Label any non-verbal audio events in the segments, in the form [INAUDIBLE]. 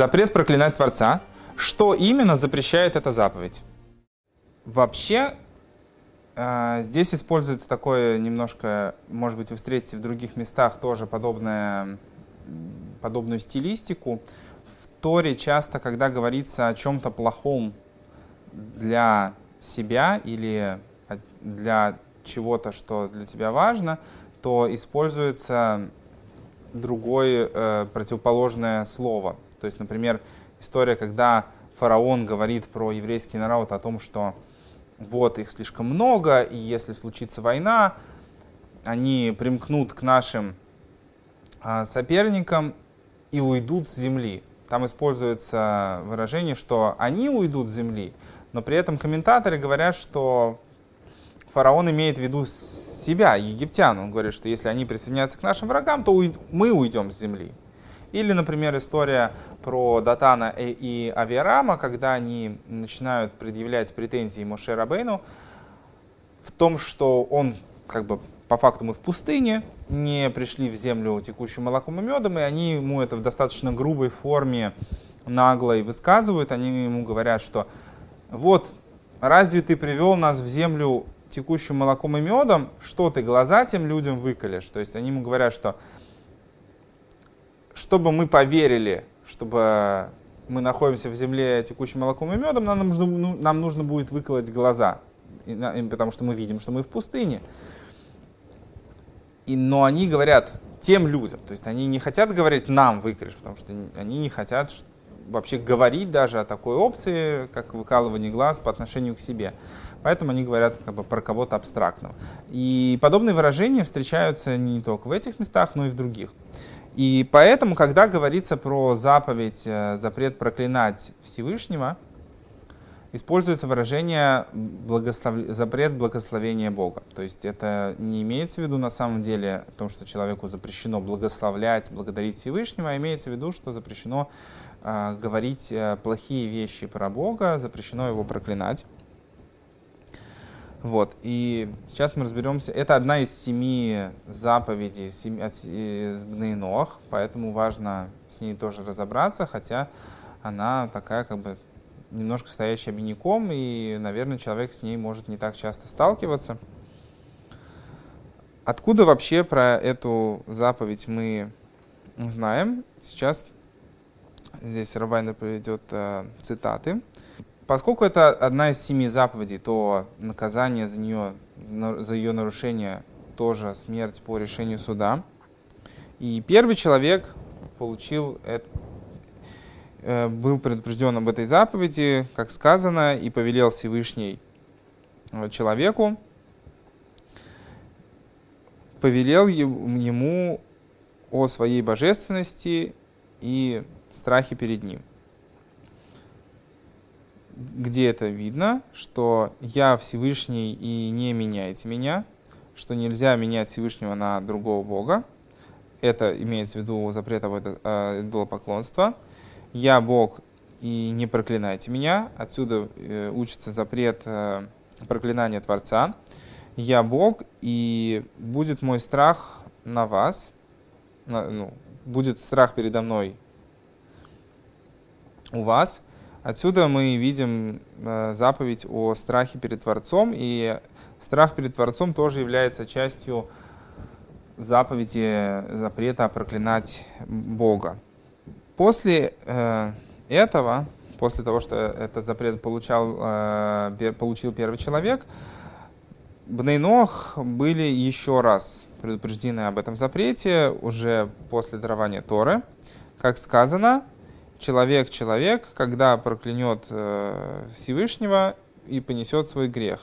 Запрет проклинать Творца. Что именно запрещает эта заповедь? Вообще, э, здесь используется такое немножко, может быть, вы встретите в других местах тоже подобное, подобную стилистику. В Торе часто, когда говорится о чем-то плохом для себя или для чего-то, что для тебя важно, то используется другое э, противоположное слово. То есть, например, история, когда фараон говорит про еврейский народ о том, что вот их слишком много, и если случится война, они примкнут к нашим э, соперникам и уйдут с земли. Там используется выражение, что они уйдут с земли, но при этом комментаторы говорят, что фараон имеет в виду себя, египтян. Он говорит, что если они присоединятся к нашим врагам, то мы уйдем с земли. Или, например, история про Датана и Авиарама, когда они начинают предъявлять претензии Моше Рабейну в том, что он как бы по факту мы в пустыне, не пришли в землю текущим молоком и медом, и они ему это в достаточно грубой форме нагло и высказывают. Они ему говорят, что вот разве ты привел нас в землю текущим молоком и медом, что ты глаза тем людям выколешь. То есть они ему говорят, что чтобы мы поверили, чтобы мы находимся в земле текущим молоком и медом, нам нужно, ну, нам нужно будет выколоть глаза, потому что мы видим, что мы в пустыне. И, но они говорят тем людям, то есть они не хотят говорить нам выколешь, потому что они не хотят вообще говорить даже о такой опции, как выкалывание глаз по отношению к себе. Поэтому они говорят как бы, про кого-то абстрактного. И подобные выражения встречаются не только в этих местах, но и в других. И поэтому, когда говорится про заповедь, э, запрет проклинать Всевышнего, используется выражение благослов... запрет благословения Бога. То есть это не имеется в виду на самом деле о том, что человеку запрещено благословлять, благодарить Всевышнего, а имеется в виду, что запрещено э, говорить э, плохие вещи про Бога, запрещено его проклинать. Вот, и сейчас мы разберемся. Это одна из семи заповедей семи, из Бнейнох, поэтому важно с ней тоже разобраться, хотя она такая как бы немножко стоящая обиняком, и, наверное, человек с ней может не так часто сталкиваться. Откуда вообще про эту заповедь мы знаем? Сейчас здесь Рабайна приведет э, цитаты. Поскольку это одна из семи заповедей, то наказание за нее, за ее нарушение тоже смерть по решению суда. И первый человек получил, э, был предупрежден об этой заповеди, как сказано, и повелел Всевышний э, человеку, повелел ему о своей божественности и страхе перед ним где это видно, что я Всевышний и не меняйте меня, что нельзя менять Всевышнего на другого Бога. Это имеется в виду запрет э, идолопоклонства. Я Бог и не проклинайте меня. Отсюда э, учится запрет э, проклинания Творца. Я Бог, и будет мой страх на вас, ну, будет страх передо мной у вас – Отсюда мы видим э, заповедь о страхе перед Творцом, и страх перед Творцом тоже является частью заповеди запрета проклинать Бога. После э, этого, после того, что этот запрет получал, э, получил первый человек, Бнейнох были еще раз предупреждены об этом запрете уже после дарования Торы. Как сказано, человек человек, когда проклянет э, Всевышнего и понесет свой грех.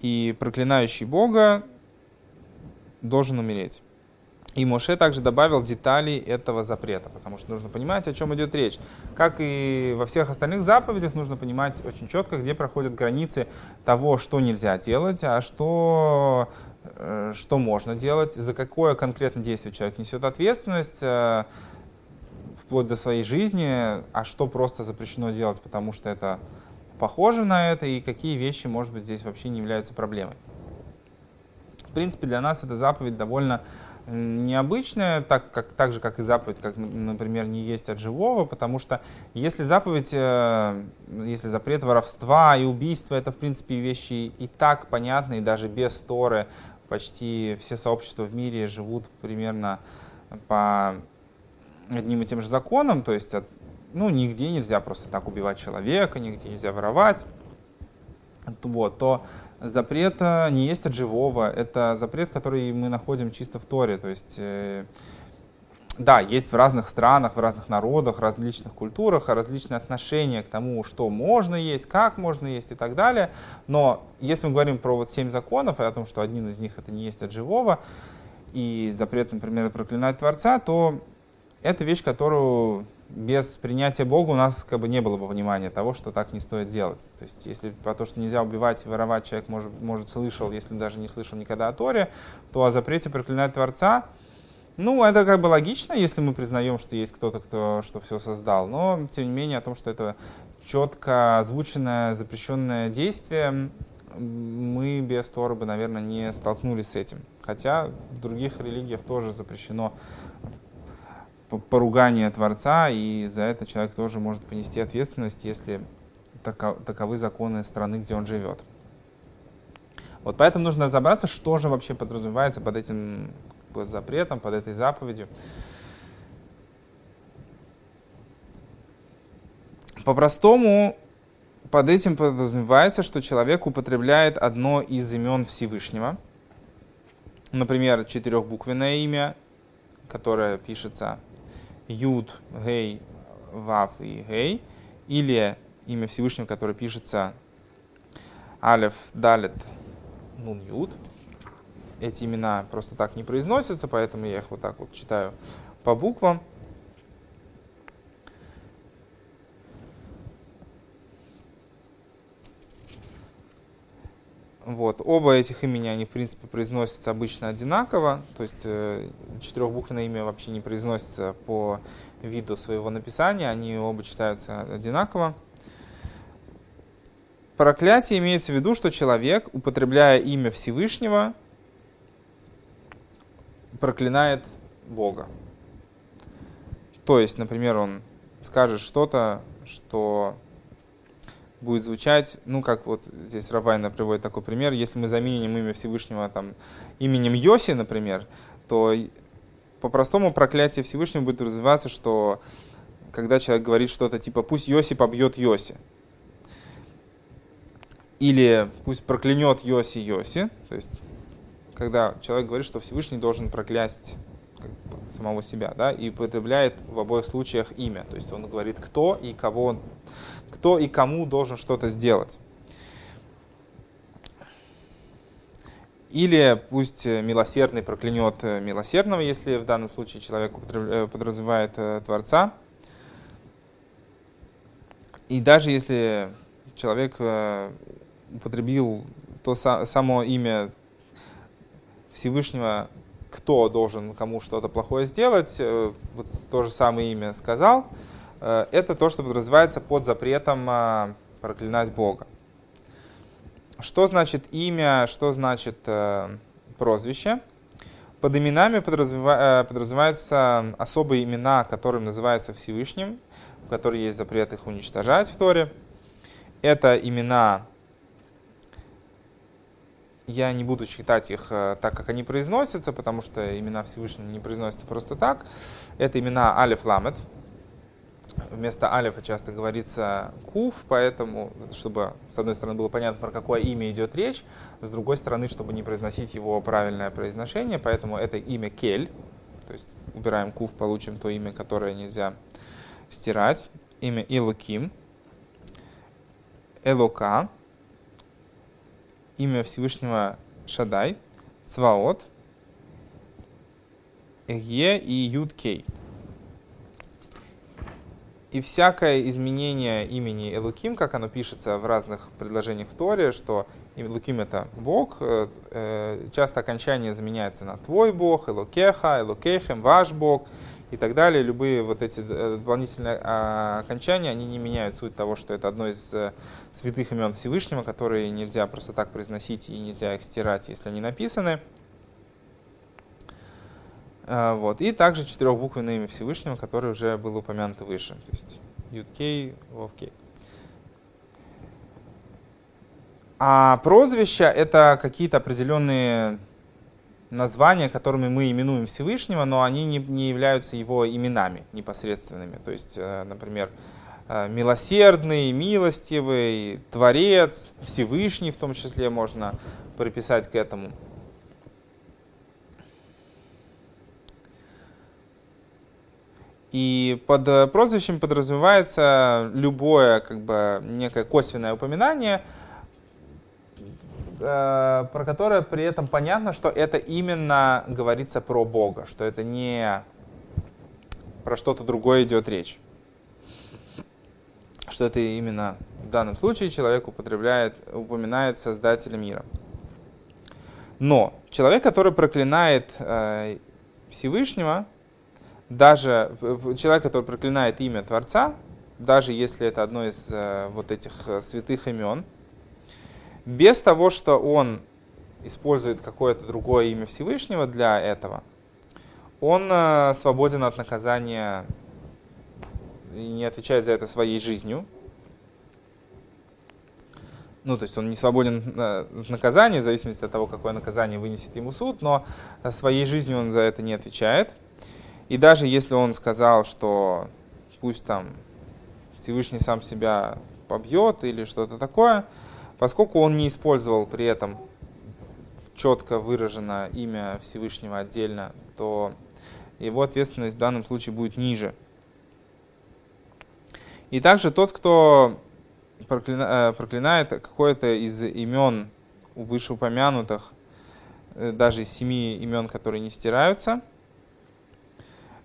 И проклинающий Бога должен умереть. И Моше также добавил детали этого запрета, потому что нужно понимать, о чем идет речь. Как и во всех остальных заповедях, нужно понимать очень четко, где проходят границы того, что нельзя делать, а что, э, что можно делать, за какое конкретное действие человек несет ответственность, э, вплоть до своей жизни, а что просто запрещено делать, потому что это похоже на это, и какие вещи, может быть, здесь вообще не являются проблемой. В принципе, для нас эта заповедь довольно необычная, так, как, так же, как и заповедь, как, например, не есть от живого, потому что если заповедь, э, если запрет воровства и убийства, это, в принципе, вещи и так понятные, даже без Торы, почти все сообщества в мире живут примерно по одним и тем же законам, то есть, ну, нигде нельзя просто так убивать человека, нигде нельзя воровать, вот, то запрет не есть от живого, это запрет, который мы находим чисто в Торе. То есть, э, да, есть в разных странах, в разных народах, в различных культурах различные отношения к тому, что можно есть, как можно есть и так далее. Но если мы говорим про вот семь законов и о том, что один из них это не есть от живого, и запрет, например, проклинать Творца, то это вещь, которую без принятия Бога у нас как бы не было бы понимания того, что так не стоит делать. То есть, если про то, что нельзя убивать и воровать, человек может, может слышал, если даже не слышал никогда о Торе, то о запрете проклинать Творца, ну, это как бы логично, если мы признаем, что есть кто-то, кто что все создал. Но, тем не менее, о том, что это четко озвученное, запрещенное действие, мы без Торы бы, наверное, не столкнулись с этим. Хотя в других религиях тоже запрещено поругание Творца, и за это человек тоже может понести ответственность, если таковы законы страны, где он живет. Вот поэтому нужно разобраться, что же вообще подразумевается под этим запретом, под этой заповедью. По-простому, под этим подразумевается, что человек употребляет одно из имен Всевышнего. Например, четырехбуквенное имя, которое пишется Юд, Гей, Вав и Гей, или имя Всевышнего, которое пишется Алеф, Далет, Нун, Юд. Эти имена просто так не произносятся, поэтому я их вот так вот читаю по буквам. Вот. Оба этих имени, они, в принципе, произносятся обычно одинаково, то есть э, четырехбуквенное имя вообще не произносится по виду своего написания, они оба читаются одинаково. Проклятие имеется в виду, что человек, употребляя имя Всевышнего, проклинает Бога. То есть, например, он скажет что-то, что будет звучать, ну, как вот здесь Равайна приводит такой пример, если мы заменим имя Всевышнего там, именем Йоси, например, то по-простому проклятие Всевышнего будет развиваться, что когда человек говорит что-то типа «пусть Йоси побьет Йоси», или «пусть проклянет Йоси Йоси», то есть когда человек говорит, что Всевышний должен проклясть самого себя, да, и употребляет в обоих случаях имя, то есть он говорит, кто и кого он кто и кому должен что-то сделать. Или пусть милосердный проклянет милосердного, если в данном случае человек э, подразумевает э, Творца. И даже если человек э, употребил то само имя Всевышнего, кто должен кому что-то плохое сделать, вот то же самое имя сказал – это то, что подразумевается под запретом а, проклинать Бога. Что значит имя, что значит э, прозвище? Под именами э, подразумеваются особые имена, которым называется Всевышним, у которых есть запрет их уничтожать в Торе. Это имена, я не буду читать их так, как они произносятся, потому что имена Всевышнего не произносятся просто так. Это имена Алиф Ламет, вместо алифа часто говорится куф, поэтому, чтобы, с одной стороны, было понятно, про какое имя идет речь, с другой стороны, чтобы не произносить его правильное произношение, поэтому это имя Кель, то есть убираем куф, получим то имя, которое нельзя стирать, имя Илуким, Элока, имя Всевышнего Шадай, Цваот, Е и Юд Кей. И всякое изменение имени Элуким, как оно пишется в разных предложениях в Торе, что Элуким это Бог, э, э, часто окончание заменяется на твой Бог, Элокеха, Элокехем, ваш Бог и так далее. Любые вот эти э, дополнительные а, окончания, они не меняют суть того, что это одно из святых имен Всевышнего, которые нельзя просто так произносить и нельзя их стирать, если они написаны. А, вот. И также четырехбуквенное имя Всевышнего, которое уже было упомянуто выше. То есть Юткей, Вовкей. А прозвища — это какие-то определенные названия, которыми мы именуем Всевышнего, но они не, не являются его именами непосредственными. То есть, э, например, э, милосердный, милостивый, Творец, Всевышний в том числе можно приписать к этому. И под э, прозвищем подразумевается любое как бы, некое косвенное упоминание, э, про которое при этом понятно, что это именно говорится про Бога, что это не про что-то другое идет речь. Что это именно в данном случае человек употребляет, упоминает Создателя мира. Но человек, который проклинает э, Всевышнего, даже человек, который проклинает имя Творца, даже если это одно из э, вот этих э, святых имен, без того, что он использует какое-то другое имя Всевышнего для этого, он э, свободен от наказания и не отвечает за это своей жизнью. Ну, то есть он не свободен от наказания, в зависимости от того, какое наказание вынесет ему суд, но своей жизнью он за это не отвечает – и даже если он сказал, что пусть там Всевышний сам себя побьет или что-то такое, поскольку он не использовал при этом четко выражено имя Всевышнего отдельно, то его ответственность в данном случае будет ниже. И также тот, кто э, проклинает какое-то из имен вышеупомянутых, э, даже семи имен, которые не стираются –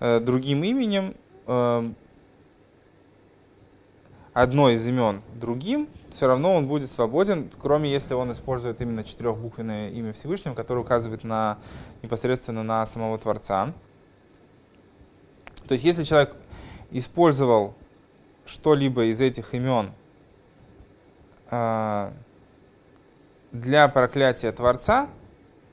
другим именем, э, одно из имен другим, все равно он будет свободен, кроме если он использует именно четырехбуквенное имя Всевышнего, которое указывает на, непосредственно на самого Творца. То есть если человек использовал что-либо из этих имен э, для проклятия Творца,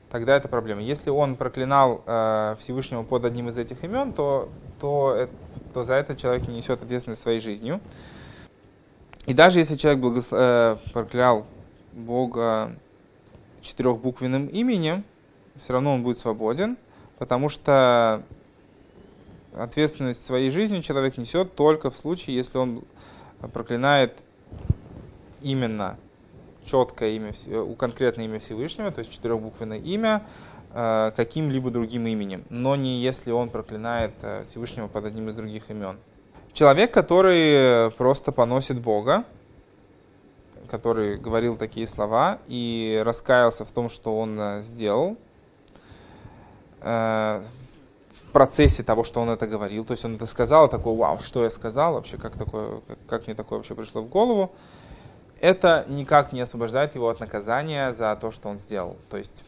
тогда это проблема. Если он проклинал э, Всевышнего под одним из этих имен, то, то, то за это человек не несет ответственность своей жизнью. И даже если человек благос... э, проклял Бога четырехбуквенным именем, все равно он будет свободен, потому что ответственность своей жизнью человек несет только в случае, если он проклинает именно четкое имя, у конкретное имя Всевышнего, то есть четырехбуквенное имя, э, каким-либо другим именем, но не если он проклинает э, Всевышнего под одним из других имен. Человек, который просто поносит Бога, который говорил такие слова и раскаялся в том, что он э, сделал, в процессе того, что он это говорил, то есть он это сказал, такой, вау, что я сказал, вообще, как, такое, как, как мне такое вообще пришло в голову, это никак не освобождает его от наказания за то, что он сделал. То есть,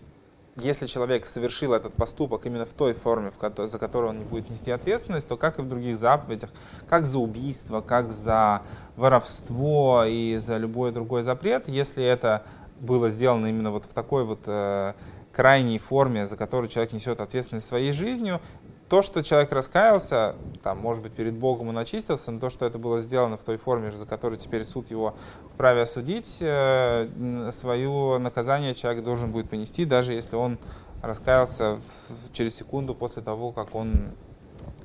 если человек совершил этот поступок именно в той форме, за которую он не будет нести ответственность, то как и в других заповедях, как за убийство, как за воровство и за любой другой запрет, если это было сделано именно вот в такой вот э, крайней форме, за которую человек несет ответственность своей жизнью, то, что человек раскаялся, там, может быть, перед Богом он очистился, но то, что это было сделано в той форме, за которую теперь суд его вправе осудить, э, свое наказание человек должен будет понести, даже если он раскаялся через секунду после того, как он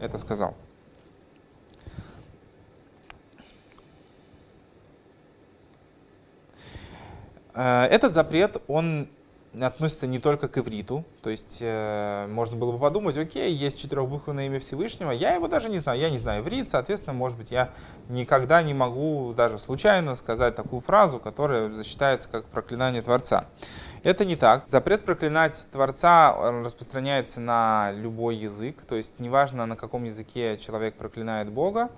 это сказал. Э, этот запрет, он относится не только к ивриту, то есть э, можно было бы подумать, окей, есть четырехбуквенное имя Всевышнего, я его даже не знаю, я не знаю иврит, соответственно, может быть, я никогда не могу даже случайно сказать такую фразу, которая засчитается как проклинание Творца. Это не так. Запрет проклинать Творца распространяется на любой язык, то есть неважно, на каком языке человек проклинает Бога,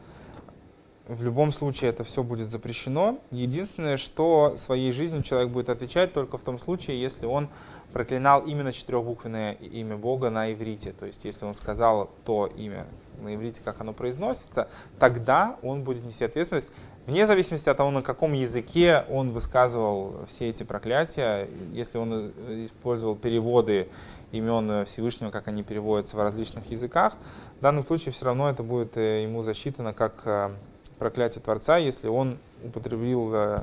в любом случае это все будет запрещено. Единственное, что своей жизнью человек будет отвечать только в том случае, если он проклинал именно четырехбуквенное имя Бога на иврите. То есть, если он сказал то имя на иврите, как оно произносится, тогда он будет нести ответственность вне зависимости от того, на каком языке он высказывал все эти проклятия, если он использовал переводы имен Всевышнего, как они переводятся в различных языках, в данном случае все равно это будет э, ему засчитано как э, проклятие Творца, если он употребил э,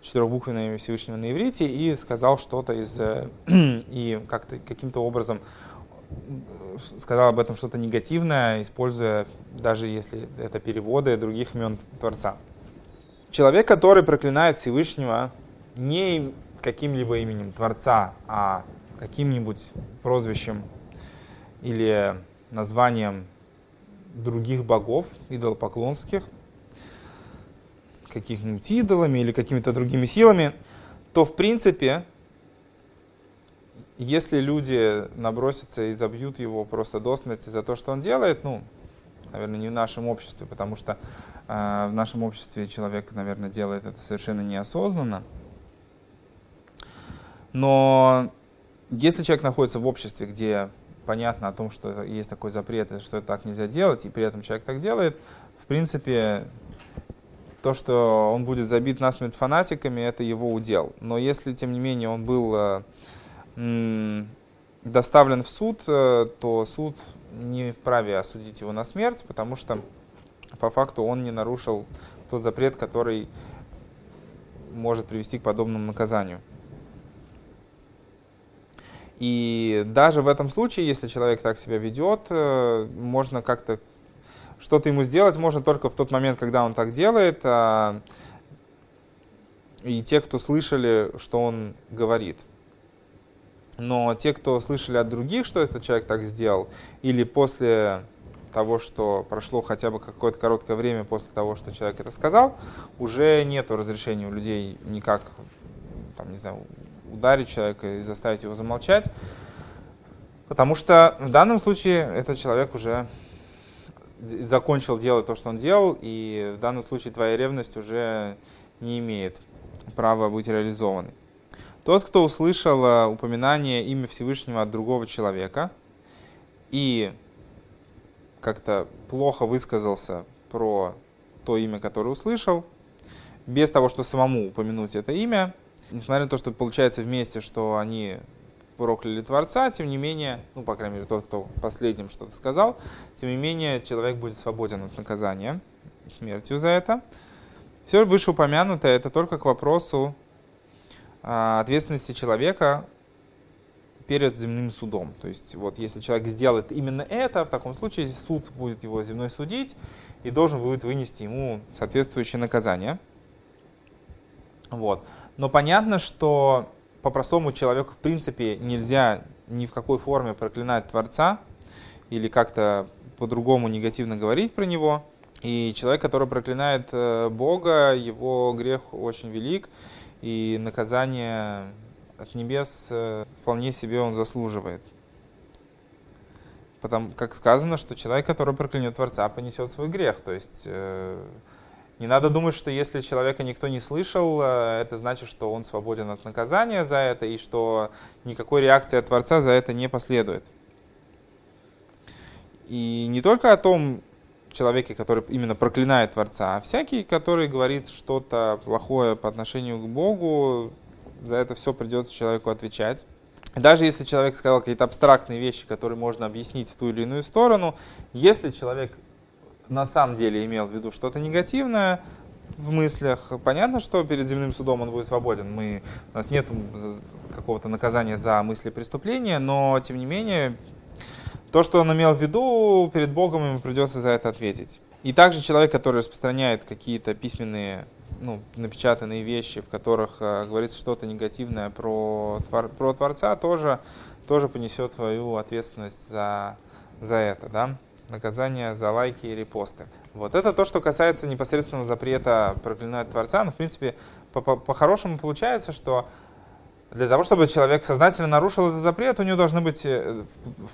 четырехбуквенное Всевышнего на иврите и сказал что-то из [CLEARS THROAT] и как-то каким-то образом сказал об этом что-то негативное, используя даже если это переводы других имен Творца. Человек, который проклинает Всевышнего не каким-либо именем Творца, а каким-нибудь прозвищем или названием других богов, идолопоклонских, какими-нибудь идолами или какими-то другими силами, то в принципе, если люди набросятся и забьют его просто до смерти за то, что он делает, ну, наверное, не в нашем обществе, потому что э, в нашем обществе человек, наверное, делает это совершенно неосознанно. Но если человек находится в обществе, где понятно о том, что есть такой запрет, и что так нельзя делать, и при этом человек так делает, в принципе, то, что он будет забит насмерть фанатиками, это его удел. Но если, тем не менее, он был э, доставлен в суд, э, то суд не вправе осудить его на смерть, потому что по факту он не нарушил тот запрет, который может привести к подобному наказанию. И даже в этом случае, если человек так себя ведет, э, можно как-то что-то ему сделать можно только в тот момент, когда он так делает. А, и те, кто слышали, что он говорит. Но те, кто слышали от других, что этот человек так сделал, или после того, что прошло хотя бы какое-то короткое время после того, что человек это сказал, уже нет разрешения у людей никак, там, не знаю, ударить человека и заставить его замолчать. Потому что в данном случае этот человек уже закончил делать то, что он делал, и в данном случае твоя ревность уже не имеет права быть реализованной. Тот, кто услышал э, упоминание имя Всевышнего от другого человека и как-то плохо высказался про то имя, которое услышал, без того, что самому упомянуть это имя, несмотря на то, что получается вместе, что они прокляли Творца, тем не менее, ну, по крайней мере, тот, кто последним что-то сказал, тем не менее, человек будет свободен от наказания смертью за это. Все вышеупомянутое это только к вопросу а, ответственности человека перед земным судом. То есть вот если человек сделает именно это, в таком случае суд будет его земной судить и должен будет вынести ему соответствующее наказание. Вот. Но понятно, что по-простому человеку в принципе нельзя ни в какой форме проклинать Творца или как-то по-другому негативно говорить про него. И человек, который проклинает э, Бога, его грех очень велик, и наказание от небес э, вполне себе он заслуживает. Потому как сказано, что человек, который проклянет Творца, понесет свой грех. То есть э, не надо думать, что если человека никто не слышал, э, это значит, что он свободен от наказания за это и что никакой реакции от Творца за это не последует. И не только о том человеке, который именно проклинает Творца, а всякий, который говорит что-то плохое по отношению к Богу, за это все придется человеку отвечать. Даже если человек сказал какие-то абстрактные вещи, которые можно объяснить в ту или иную сторону, если человек на самом деле имел в виду что-то негативное в мыслях, понятно, что перед земным судом он будет свободен. Мы, у нас нет какого-то наказания за мысли преступления, но тем не менее то, что он имел в виду, перед Богом ему придется за это ответить. И также человек, который распространяет какие-то письменные, ну, напечатанные вещи, в которых э, говорится что-то негативное про, про Творца, тоже, тоже понесет свою ответственность за, за это. Да? Наказание за лайки и репосты. Вот это то, что касается непосредственного запрета проклинать Творца. Но, в принципе, по-хорошему по, по получается, что для того, чтобы человек сознательно нарушил этот запрет, у него должны быть, э,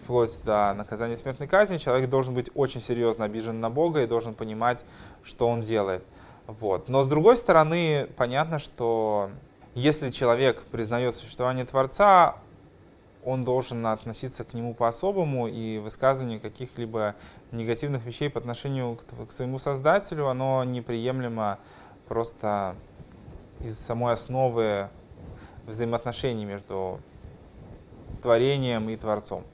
вплоть до наказания смертной казни, человек должен быть очень серьезно обижен на Бога и должен понимать, что он делает. Вот. Но с другой стороны, понятно, что если человек признает существование Творца, он должен относиться к нему по-особому, и высказывание каких-либо негативных вещей по отношению к, к своему создателю, оно неприемлемо просто из самой основы взаимоотношений между творением и Творцом.